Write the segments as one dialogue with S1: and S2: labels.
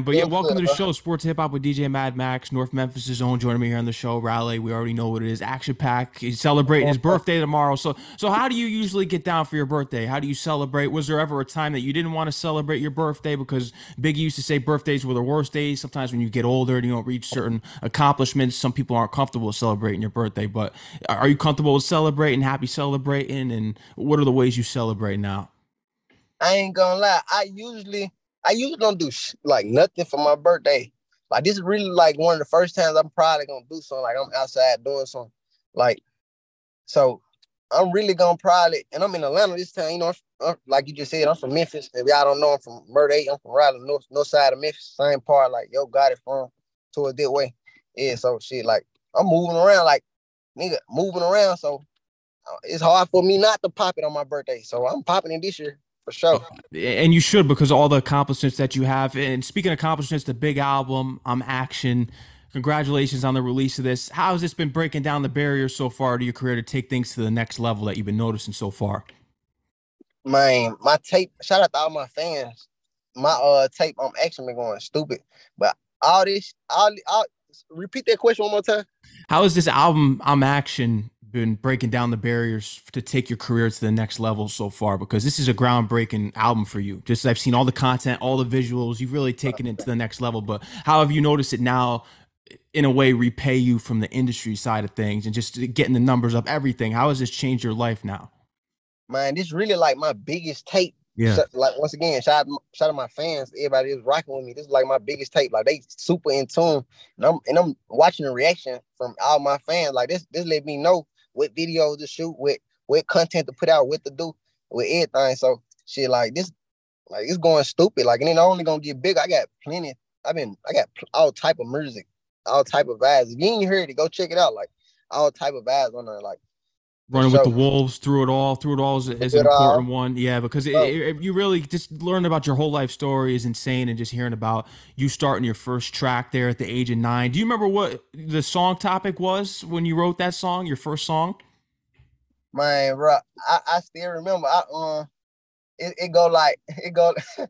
S1: But yeah, welcome to the show, Sports Hip Hop with DJ Mad Max, North Memphis' own, joining me here on the show. Raleigh, we already know what it is. Action Pack. He's celebrating his birthday tomorrow. So, so how do you usually get down for your birthday? How do you celebrate? Was there ever a time that you didn't want to celebrate your birthday because Biggie used to say birthdays were the worst days? Sometimes when you get older and you don't reach certain accomplishments, some people aren't comfortable celebrating your birthday. But are you comfortable with celebrating? Happy celebrating? And what are the ways you celebrate now?
S2: I ain't gonna lie. I usually I usually don't do sh- like nothing for my birthday. Like this is really like one of the first times I'm probably gonna do something. Like I'm outside doing something. Like so, I'm really gonna probably and I'm in Atlanta this time. You know, I'm, like you just said, I'm from Memphis. If y'all don't know, I'm from Murray. I'm from Raleigh, north north side of Memphis, same part. Like Yo Gotti from towards that way. Yeah, so shit. Like I'm moving around, like nigga, moving around. So uh, it's hard for me not to pop it on my birthday. So I'm popping it this year for sure.
S1: And you should because all the accomplishments that you have. And speaking of accomplishments, the big album, I'm Action. Congratulations on the release of this. How has this been breaking down the barriers so far to your career to take things to the next level that you've been noticing so far?
S2: Man, my tape, shout out to all my fans. My uh tape I'm Action been going stupid. But all this, all, all repeat that question one more time.
S1: How is this album I'm Action been breaking down the barriers to take your career to the next level so far? Because this is a groundbreaking album for you. Just I've seen all the content, all the visuals. You've really taken it to the next level. But how have you noticed it now? In a way, repay you from the industry side of things and just getting the numbers up, everything. How has this changed your life now?
S2: Man, this really like my biggest tape
S1: yeah.
S2: like once again, shout out, shout out my fans. Everybody is rocking with me. This is like my biggest tape. Like they super in tune, and I'm and I'm watching the reaction from all my fans. Like this, this let me know what videos to shoot, with what content to put out, what to do, with everything. So shit, like this, like it's going stupid. Like and then only gonna get big. I got plenty. I've been, I got all type of music, all type of vibes. If you ain't heard it, go check it out. Like all type of vibes on there. Like
S1: running so, with the wolves through it all through it all is, is an important all. one. Yeah because it, it, you really just learn about your whole life story is insane and just hearing about you starting your first track there at the age of nine. Do you remember what the song topic was when you wrote that song your first song?
S2: Man bro i, I still remember. I um it, it go like it go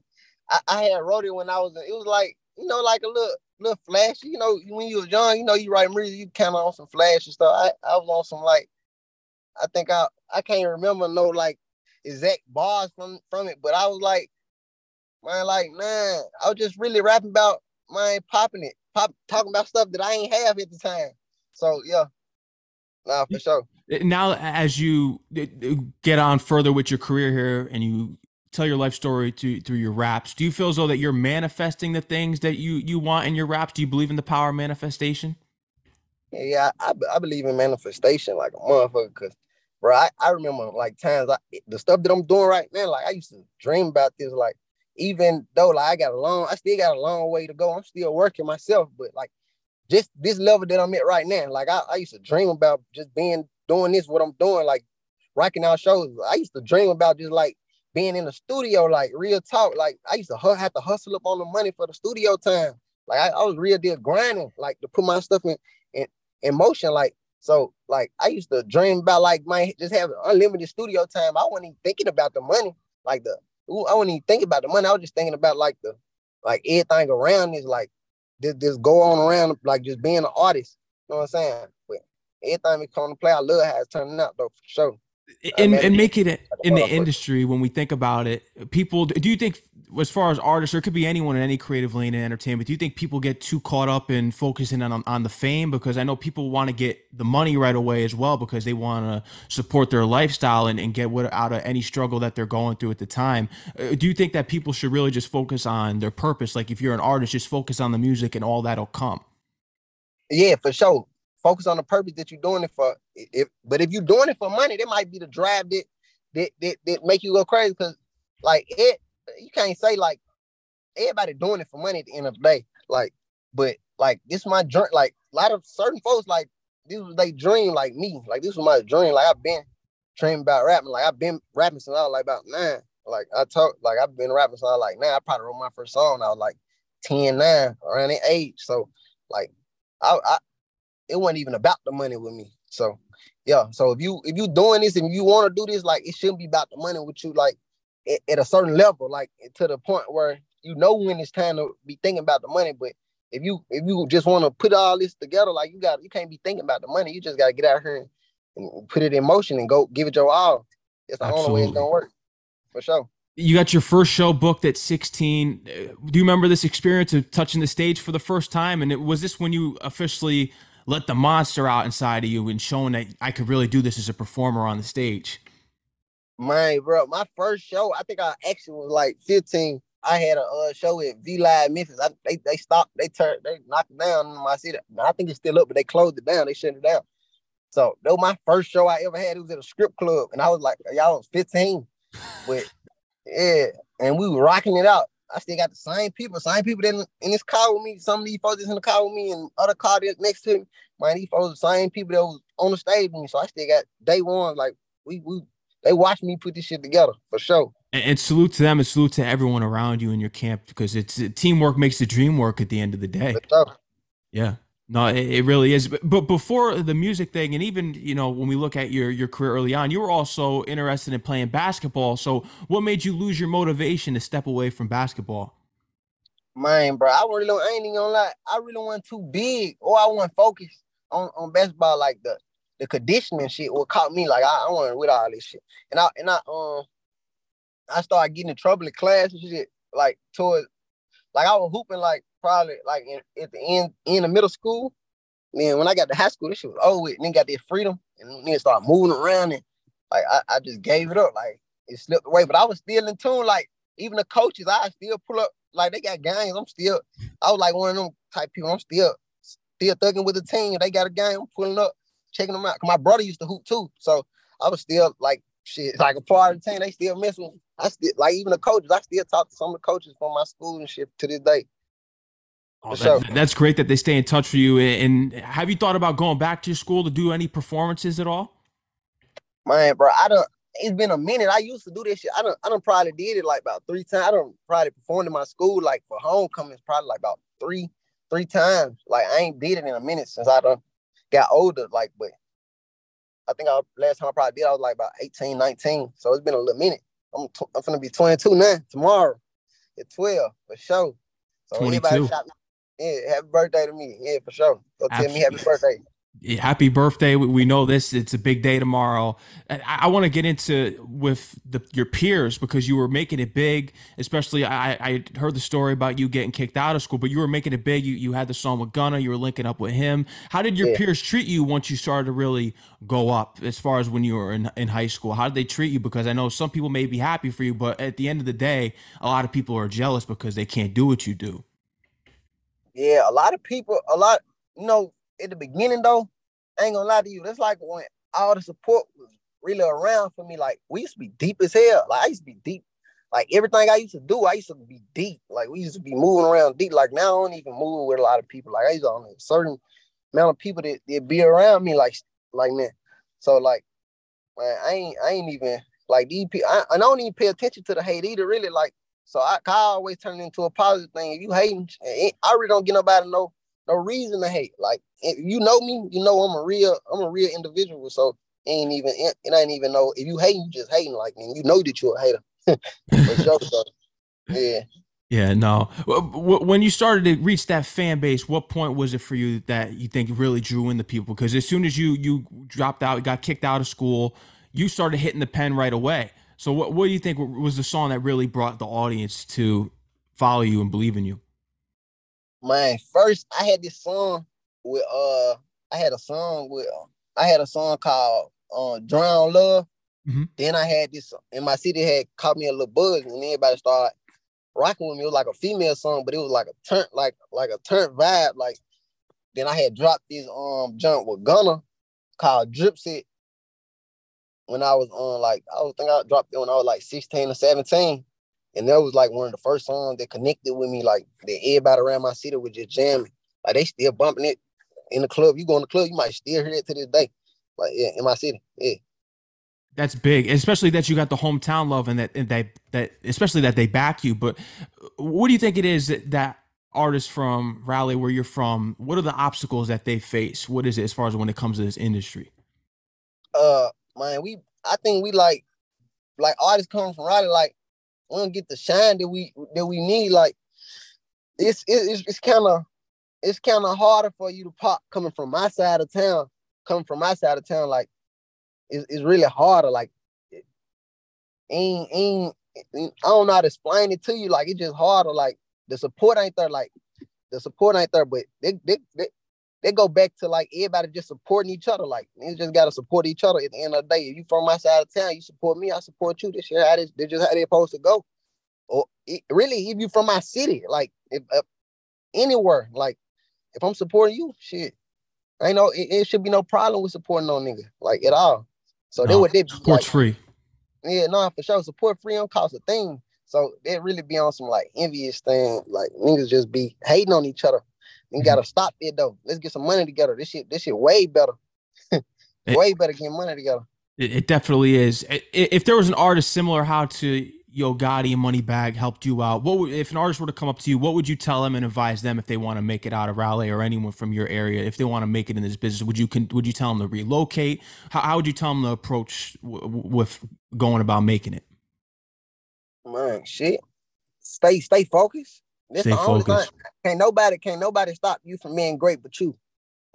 S2: I, I had wrote it when i was it was like you know like a little little flash you know when you was young you know you write music you kind of on some flash and stuff. I, I was on some like I think I I can't remember no like exact bars from from it, but I was like, man, like man, I was just really rapping about man popping it, pop talking about stuff that I ain't have at the time. So yeah, nah for sure.
S1: Eh, now, as you eh, eh, get on further with your career here, and you tell your life story to through your raps, do you feel as though that you're manifesting the things that you you want in your raps? Do you believe in the power of manifestation?
S2: Yeah, I, I believe in manifestation like a motherfucker. Cause, bro, I, I remember like times I, the stuff that I'm doing right now. Like I used to dream about this. Like even though like I got a long, I still got a long way to go. I'm still working myself, but like just this level that I'm at right now. Like I, I used to dream about just being doing this, what I'm doing, like rocking out shows. I used to dream about just like being in the studio, like real talk. Like I used to have to hustle up on the money for the studio time. Like I, I was real deal grinding, like to put my stuff in, in in motion. Like, so like I used to dream about like my just having unlimited studio time. I wasn't even thinking about the money, like the I wasn't even thinking about the money. I was just thinking about like the like everything around is like this, this go on around like just being an artist. You know what I'm saying? But everything we come to play, I love how it's turning out though for sure
S1: and, and make it in the industry when we think about it people do you think as far as artists it could be anyone in any creative lane in entertainment. Do you think people get too caught up in focusing on, on the fame? Because i know people want to get the money right away as well because they want to support their lifestyle and, and get what out of any struggle that they're going through at the time. Uh, do you think that people should really just focus on their purpose? Like if you're an artist just focus on the music and all that'll come.
S2: Yeah for sure. Focus on the purpose that you're doing it for. If but if you're doing it for money, that might be the drive that that that, that make you go crazy. Cause like it, you can't say like everybody doing it for money at the end of the day. Like, but like this my dream. Like a lot of certain folks like this was they dream like me. Like this was my dream. Like I've been dreaming about rapping. Like I've been rapping since I was like about nine. Like I talk like I've been rapping since I was like nine. I probably wrote my first song. I was like 10, 9, around that age. So like I, I it wasn't even about the money with me. So yeah. So if you if you doing this and you want to do this, like it shouldn't be about the money with you, like at, at, a certain level, like to the point where you know when it's time to be thinking about the money. But if you if you just want to put all this together, like you got you can't be thinking about the money. You just gotta get out here and, and put it in motion and go give it your all. It's the Absolutely. only way it's gonna work. For sure.
S1: You got your first show booked at 16. Do you remember this experience of touching the stage for the first time? And it, was this when you officially let the monster out inside of you and showing that I could really do this as a performer on the stage?
S2: Man, bro, my first show, I think I actually was like 15. I had a uh, show at V Live Memphis. I, they they stopped, they turned, they knocked it down in my city. I think it's still up, but they closed it down. They shut it down. So though my first show I ever had. It was at a strip club, and I was like, y'all was 15. But yeah, and we were rocking it out. I still got the same people, same people that in, in this car with me. Some of these folks in the car with me, and other car next to me. Man, these folks the same people that was on the stage with me. So I still got day one. Like we we they watched me put this shit together for sure.
S1: And, and, salute to them and salute to everyone around you in your camp because it's teamwork makes the dream work at the end of the day. Yeah. No, it, it, really is. But, but before the music thing, and even you know when we look at your your career early on, you were also interested in playing basketball. So, what made you lose your motivation to step away from basketball?
S2: Man, bro, I really don't. I ain't even gonna lie. I really wasn't too big, or I wasn't focused on on basketball like the the conditioning shit. What caught me like I, I with all this shit, and I and I um I started getting in trouble in class and shit. Like towards, like I was hooping like probably like in, at the end in the middle school. Then when I got to high school, this shit was over with. And then got that freedom and then start moving around and like I, I just gave it up. Like it slipped away. But I was still in tune. Like even the coaches, I still pull up. Like they got games. I'm still. I was like one of them type people. I'm still still thugging with the team. They got a game. I'm pulling up, checking them out. My brother used to hoop too, so I was still like shit, like a part of the team. They still miss with me. I still like even the coaches. I still talk to some of the coaches from my school and shit to this day.
S1: Oh, that, that's great that they stay in touch with you. And have you thought about going back to your school to do any performances at all?
S2: Man, bro, I don't. It's been a minute. I used to do this shit. I don't. I don't probably did it like about three times. I don't probably performed in my school like for homecomings probably like about three, three times. Like I ain't did it in a minute since I done got older. Like, but I think I last time I probably did I was like about 18, 19. So it's been a little minute. I'm t- I'm gonna be 22 now tomorrow at 12 for sure.
S1: So 22.
S2: Yeah, happy birthday to me. Yeah, for sure. Go tell me happy birthday.
S1: Happy birthday! We know this. It's a big day tomorrow. I, I want to get into with the, your peers because you were making it big. Especially, I, I heard the story about you getting kicked out of school, but you were making it big. You you had the song with Gunna. You were linking up with him. How did your yeah. peers treat you once you started to really go up? As far as when you were in in high school, how did they treat you? Because I know some people may be happy for you, but at the end of the day, a lot of people are jealous because they can't do what you do.
S2: Yeah, a lot of people, a lot, you know, at the beginning though, I ain't gonna lie to you. That's like when all the support was really around for me. Like we used to be deep as hell. Like I used to be deep. Like everything I used to do, I used to be deep. Like we used to be moving around deep. Like now I don't even move with a lot of people. Like I used to only a certain amount of people that, that be around me like like man. So like man, I ain't I ain't even like these people I, I don't even pay attention to the hate either, really. Like so I, I always turn it into a positive thing. If you hating, I really don't get nobody no no reason to hate. Like you know me, you know I'm a real I'm a real individual. So ain't even it ain't even know if you hating, you just hating like and you know that you're a hater. yeah.
S1: Yeah, no. When you started to reach that fan base, what point was it for you that you think really drew in the people? Because as soon as you you dropped out, got kicked out of school, you started hitting the pen right away. So what what do you think was the song that really brought the audience to follow you and believe in you?
S2: Man, first I had this song with uh I had a song with I had a song called uh, Drown Love. Mm-hmm. Then I had this in my city had caught me a little buzz and everybody started rocking with me. It was like a female song, but it was like a turn like like a turn vibe. Like then I had dropped this um jump with Gunna called Dripset when I was on like I was think I dropped it when I was like 16 or 17. And that was like one of the first songs that connected with me, like that everybody around my city was just jamming. Like they still bumping it in the club. You go in the club, you might still hear it to this day. Like yeah, in my city. Yeah.
S1: That's big, especially that you got the hometown love and that and they that especially that they back you. But what do you think it is that, that artists from Raleigh, where you're from, what are the obstacles that they face? What is it as far as when it comes to this industry?
S2: Uh, man, we I think we like like artists coming from Raleigh, like we don't get the shine that we that we need. Like it's it's it's kind of it's kind of harder for you to pop coming from my side of town, coming from my side of town. Like it's, it's really harder. Like it ain't ain't I don't know how to explain it to you. Like it's just harder. Like the support ain't there. Like the support ain't there, but they they they, they go back to like everybody just supporting each other. Like you just gotta support each other at the end of the day. If you from my side of town, you support me, I support you. This shit how this, this just how they're supposed to go. Or it, really, if you from my city, like if uh, anywhere, like if I'm supporting you, shit, I know it, it, should be no problem with supporting no nigga, like at all. So no, they would they
S1: support's like, free.
S2: Yeah, no, for sure. Support free don't cost a thing. So they really be on some like envious thing. Like niggas just be hating on each other. You mm-hmm. gotta stop it though. Let's get some money together. This shit, this shit way better. way it, better getting money together.
S1: It, it definitely is. If there was an artist similar how to Yo Gotti and Moneybagg helped you out, what would, if an artist were to come up to you, what would you tell them and advise them if they want to make it out of Raleigh or anyone from your area, if they want to make it in this business? Would you can, would you tell them to relocate? How, how would you tell them to approach w- with going about making it?
S2: Man, shit, stay stay focused. This stay focused. Can't nobody can't nobody stop you from being great but you.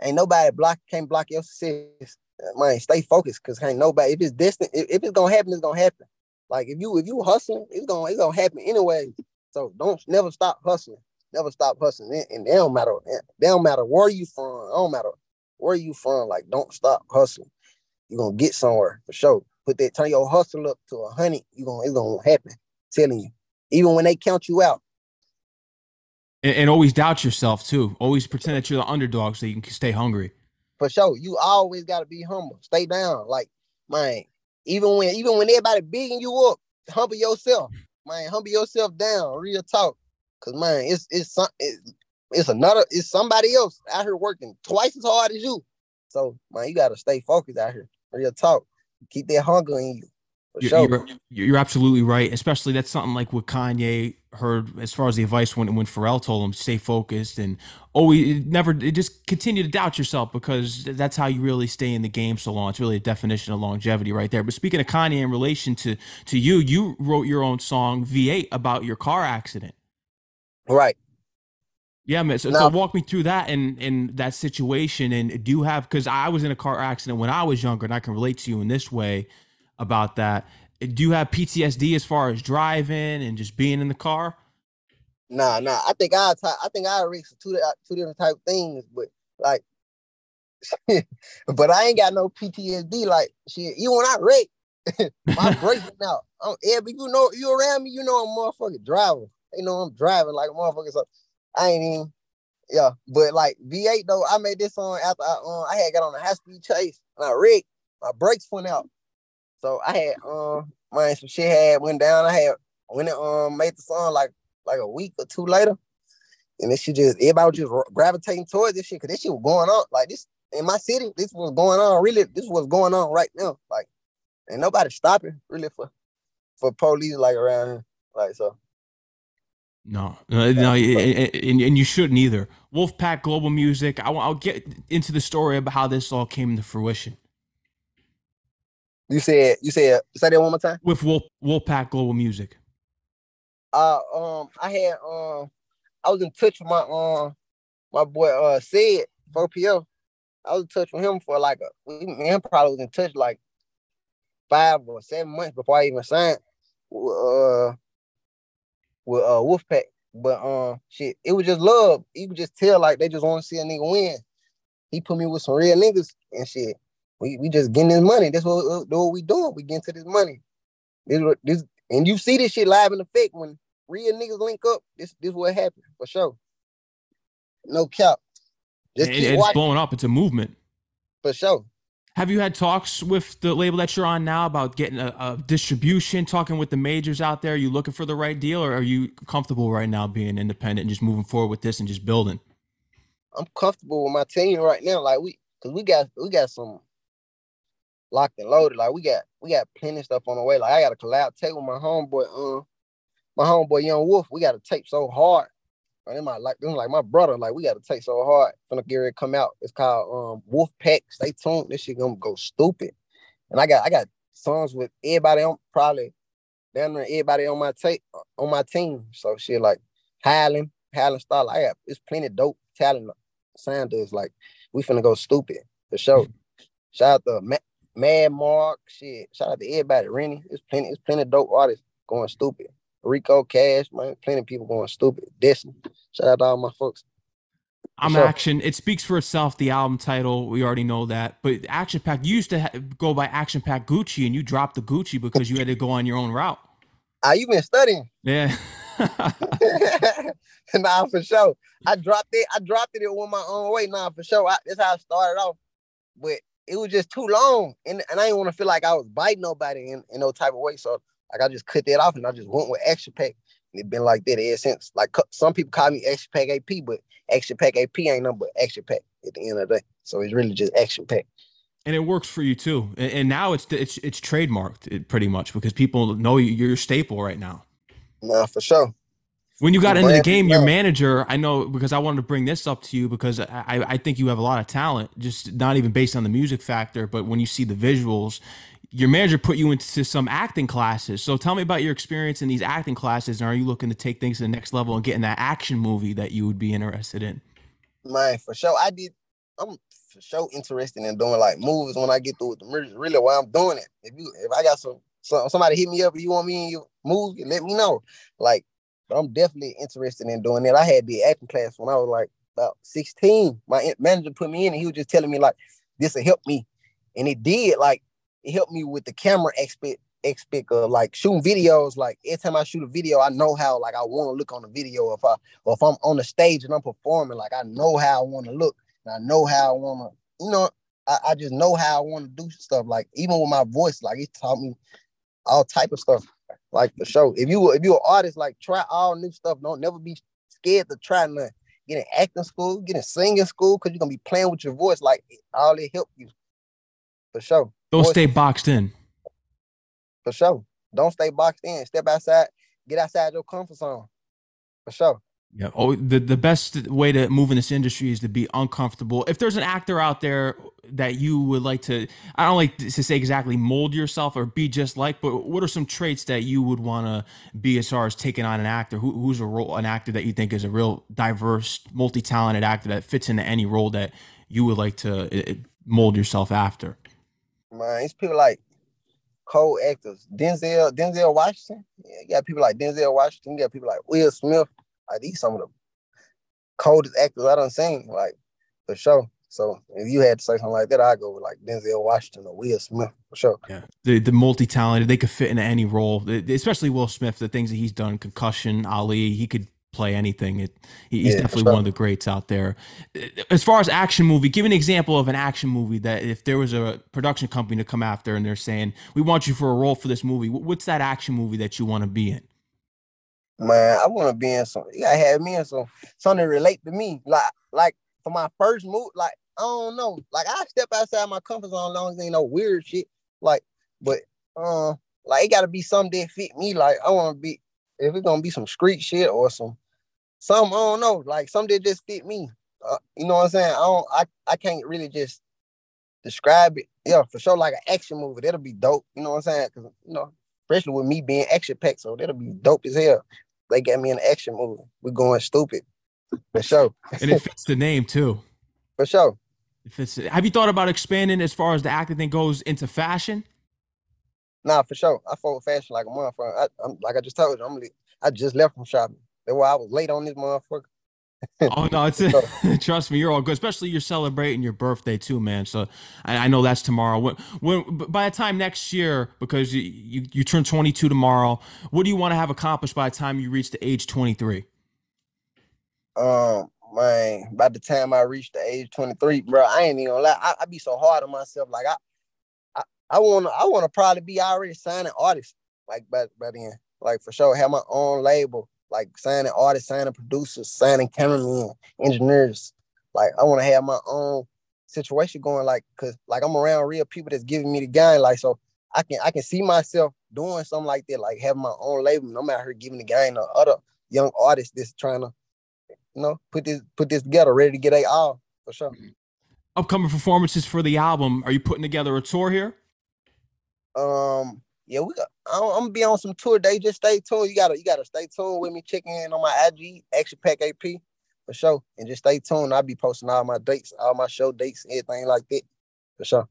S2: Ain't nobody block can't block your success. Uh, man, stay focused because ain't nobody. If it's distant, if, if it's gonna happen, it's gonna happen. Like if you if you hustling, it's gonna it's gonna happen anyway. So don't never stop hustling. Never stop hustling. And, it don't matter. Eh, they don't matter where you from. It don't matter where you from. Like don't stop hustling. You're gonna get somewhere for sure. Put that turn your hustle up to a hundred. You gonna it's gonna happen. telling you. Even when they count you out.
S1: And, and always doubt yourself too. Always pretend that you're the underdog so you can stay hungry.
S2: For sure. You always gotta be humble. Stay down. Like, man, even when even when everybody bigging you up, humble yourself, man. Humble yourself down. Real talk, cause man, it's it's some it's, it's another it's somebody else out here working twice as hard as you. So man, you gotta stay focused out here. Real talk. Keep that hunger in you.
S1: You're, sure. you're, you're, absolutely right. Especially that's something like what Kanye heard as far as the advice when when Pharrell told him stay focused and always never just continue to doubt yourself because that's how you really stay in the game so long. It's really a definition of longevity right there. But speaking of Kanye in relation to to you, you wrote your own song V8 about your car accident.
S2: Right.
S1: Yeah, man. So, so, walk me through that and and that situation. And do you have because I was in a car accident when I was younger, and I can relate to you in this way about that. Do you have PTSD as far as driving and just being in the car?
S2: Nah, nah. I think I I think I reached two two different type things, but like, but I ain't got no PTSD. Like shit, even when I wreck, my brakes out. I'm, every you know you around me, you know I'm motherfucking driving. You know I'm driving like a motherfucker. So I ain't even yeah. But like V8 though, I made this song after I um I had got on a high speed chase and I wrecked. My brakes went out. So I had um man, some shit had went down. I had when it um made the song like like a week or two later. And this shit just everybody was just gravitating towards this shit because this shit was going on. Like this in my city, this was going on. Really, this was going on right now. Like, and nobody stopping really for for police like around here. Like so.
S1: No, no, no and, and you shouldn't either. Wolfpack Global Music. I, I'll get into the story about how this all came to fruition.
S2: You said you said say that one more time.
S1: With Wolf Wolfpack Global Music.
S2: Uh um I had um I was in touch with my um my boy uh said 4PL. I was in touch with him for like a we man probably was in touch like five or seven months before I even signed uh with uh Wolfpack. But um shit, it was just love. You could just tell like they just want to see a nigga win. He put me with some real niggas and shit. We we just getting this money. That's what, what we doing. We getting to this money. This this and you see this shit live in effect when real niggas link up. This this what happened for sure. No cap.
S1: Just it, it's blowing up. It's a movement.
S2: For sure.
S1: Have you had talks with the label that you're on now about getting a, a, distribution, talking with the majors out there? Are you looking for the right deal or are you comfortable right now being independent and just moving forward with this and just building?
S2: I'm comfortable with my team right now. Like we cause we got we got some locked and loaded. Like we got we got plenty stuff on the way. Like I got a collab tape with my homeboy, uh, my homeboy Young Wolf. We got to tape so hard. And my like them like my brother. Like we got to tape so hard. Finna get ready come out. It's called um Wolf Pack. Stay tuned. This shit gonna go stupid. And I got I got songs with everybody on probably down there, everybody on my tape on my team. So shit like Highland, Highland Star. I got it's plenty dope talent Sanders. Like we finna go stupid for sure. Shout out to Ma- Mad Mark, shit. Shout out to everybody. Rennie, it's plenty, it's plenty dope artists going stupid. Rico Cash, man, plenty of people going stupid. Destiny. Shout out to all my folks.
S1: I'm sure. action. It speaks for itself. The album title, we already know that. But Action Pack, you used to ha- go by Action Pack Gucci, and you dropped the Gucci because you had to go on your own route.
S2: Ah, you been studying?
S1: Yeah.
S2: nah, for sure. I dropped it. I dropped it on my own way. Nah, for sure. I, that's how I started off. But it was just too long, and, and I didn't want to feel like I was biting nobody in, in no type of way. So like I just cut that off, and I just went with Action Pack. And it been like that ever since. Like some people call me Action Pack AP, but Action Pack AP ain't nothing but Action Pack at the end of the day. So it's really just Action Pack
S1: and it works for you too. And, and now it's it's it's trademarked pretty much because people know you're your staple right now.
S2: Nah, for sure.
S1: When you got into the game, your manager, I know because I wanted to bring this up to you because I, I think you have a lot of talent, just not even based on the music factor, but when you see the visuals, your manager put you into some acting classes. So tell me about your experience in these acting classes, and are you looking to take things to the next level and get in that action movie that you would be interested in?
S2: Man, for sure. I did. I'm for sure interested in doing like movies when I get through with the music. Really, why I'm doing it. If you, if I got some, some somebody hit me up, if you want me in your movie, let me know. Like but I'm definitely interested in doing it. I had the acting class when I was like about 16. My manager put me in and he was just telling me like this will help me. And it did, like it helped me with the camera aspect aspect of like shooting videos. Like every time I shoot a video, I know how like I want to look on the video. If I or if I'm on the stage and I'm performing, like I know how I want to look and I know how I want to, you know, I, I just know how I want to do stuff. Like even with my voice, like it taught me all type of stuff. Like for sure. If you if you're an artist, like try all new stuff. Don't never be scared to try nothing. Get in acting school, get in singing school, because you're gonna be playing with your voice. Like all it help you. For sure.
S1: Don't voice, stay boxed in.
S2: For sure. Don't stay boxed in. Step outside, get outside your comfort zone. For sure.
S1: Yeah. Oh, the the best way to move in this industry is to be uncomfortable. If there's an actor out there that you would like to, I don't like to say exactly mold yourself or be just like, but what are some traits that you would want to be as far as taking on an actor? Who, who's a role, an actor that you think is a real diverse, multi talented actor that fits into any role that you would like to uh, mold yourself after?
S2: Man, it's people like co-actors. Denzel, Denzel Washington. Yeah, you got people like Denzel Washington. You got people like Will Smith. Like these some of the coldest actors I done seen, like for sure. So if you had to say something like that, I'd go with like Denzel Washington or Will Smith for sure.
S1: Yeah, the the multi talented, they could fit into any role, especially Will Smith. The things that he's done, concussion, Ali, he could play anything. It, he's yeah, definitely sure. one of the greats out there. As far as action movie, give an example of an action movie that if there was a production company to come after and they're saying, "We want you for a role for this movie," what's that action movie that you want to be in?
S2: Man, I want to be in some. You gotta have me in some something relate to me. Like, like for my first move, like I don't know. Like I step outside my comfort zone, long as ain't no weird shit. Like, but uh, like it gotta be something that fit me. Like I want to be. If it's gonna be some street shit or some, some I don't know. Like something that just fit me. Uh, you know what I'm saying? I don't. I I can't really just describe it. Yeah, for sure. Like an action movie, that'll be dope. You know what I'm saying? Because you know, especially with me being action packed, so that'll be dope as hell they got me an action movie. We're going stupid. For sure.
S1: and it fits the name too.
S2: For sure.
S1: It fits, have you thought about expanding as far as the acting thing goes into fashion?
S2: Nah, for sure. I follow fashion like a motherfucker. I, am like I just told you, I'm I just left from shopping. That's why I was late on this motherfucker
S1: oh no, it's trust me, you're all good. Especially you're celebrating your birthday too, man. So I, I, know that's tomorrow. When, when by the time next year, because you, you, you turn 22 tomorrow, what do you want to have accomplished by the time you reach the age 23?
S2: Um, man, by the time I reach the age 23, bro, I ain't even gonna lie. I, I be so hard on myself. Like I, I, I wanna, I wanna probably be already signing artists. Like by by then, like for sure, have my own label like signing artists, signing producers, signing cameramen, engineers. Like I want to have my own situation going, like, cause like I'm around real people that's giving me the game, like so I can I can see myself doing something like that, like having my own label. I'm out here giving the game to other young artists that's trying to, you know, put this put this together, ready to get a all for sure.
S1: Upcoming performances for the album. Are you putting together a tour here?
S2: Um, yeah, we got. I'm, I'm gonna be on some tour day. Just stay tuned. You gotta, you gotta stay tuned with me. Checking in on my IG, Action Pack AP, for sure. And just stay tuned. I'll be posting all my dates, all my show dates, everything like that, for sure.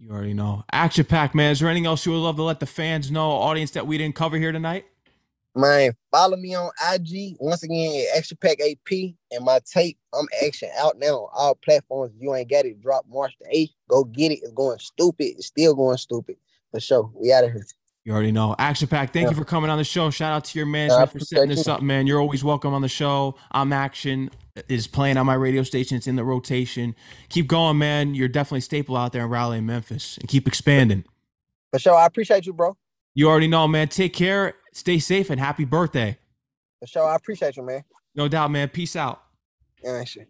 S1: You already know. Action Pack, man. Is there anything else you would love to let the fans know, audience that we didn't cover here tonight?
S2: Man, follow me on IG once again Action Pack AP and my tape. I'm action out now on all platforms. You ain't got it. Drop March the 8th. Go get it. It's going stupid. It's still going stupid. For sure. We out of here.
S1: You already know. Action Pack, thank yeah. you for coming on the show. Shout out to your management for setting this up, man. You're always welcome on the show. I'm Action is playing on my radio station. It's in the rotation. Keep going, man. You're definitely staple out there in Raleigh and Memphis and keep expanding.
S2: For sure. I appreciate you, bro.
S1: You already know, man. Take care. Stay safe and happy birthday.
S2: For sure. I appreciate you, man.
S1: No doubt, man. Peace out.
S2: Yeah, sure.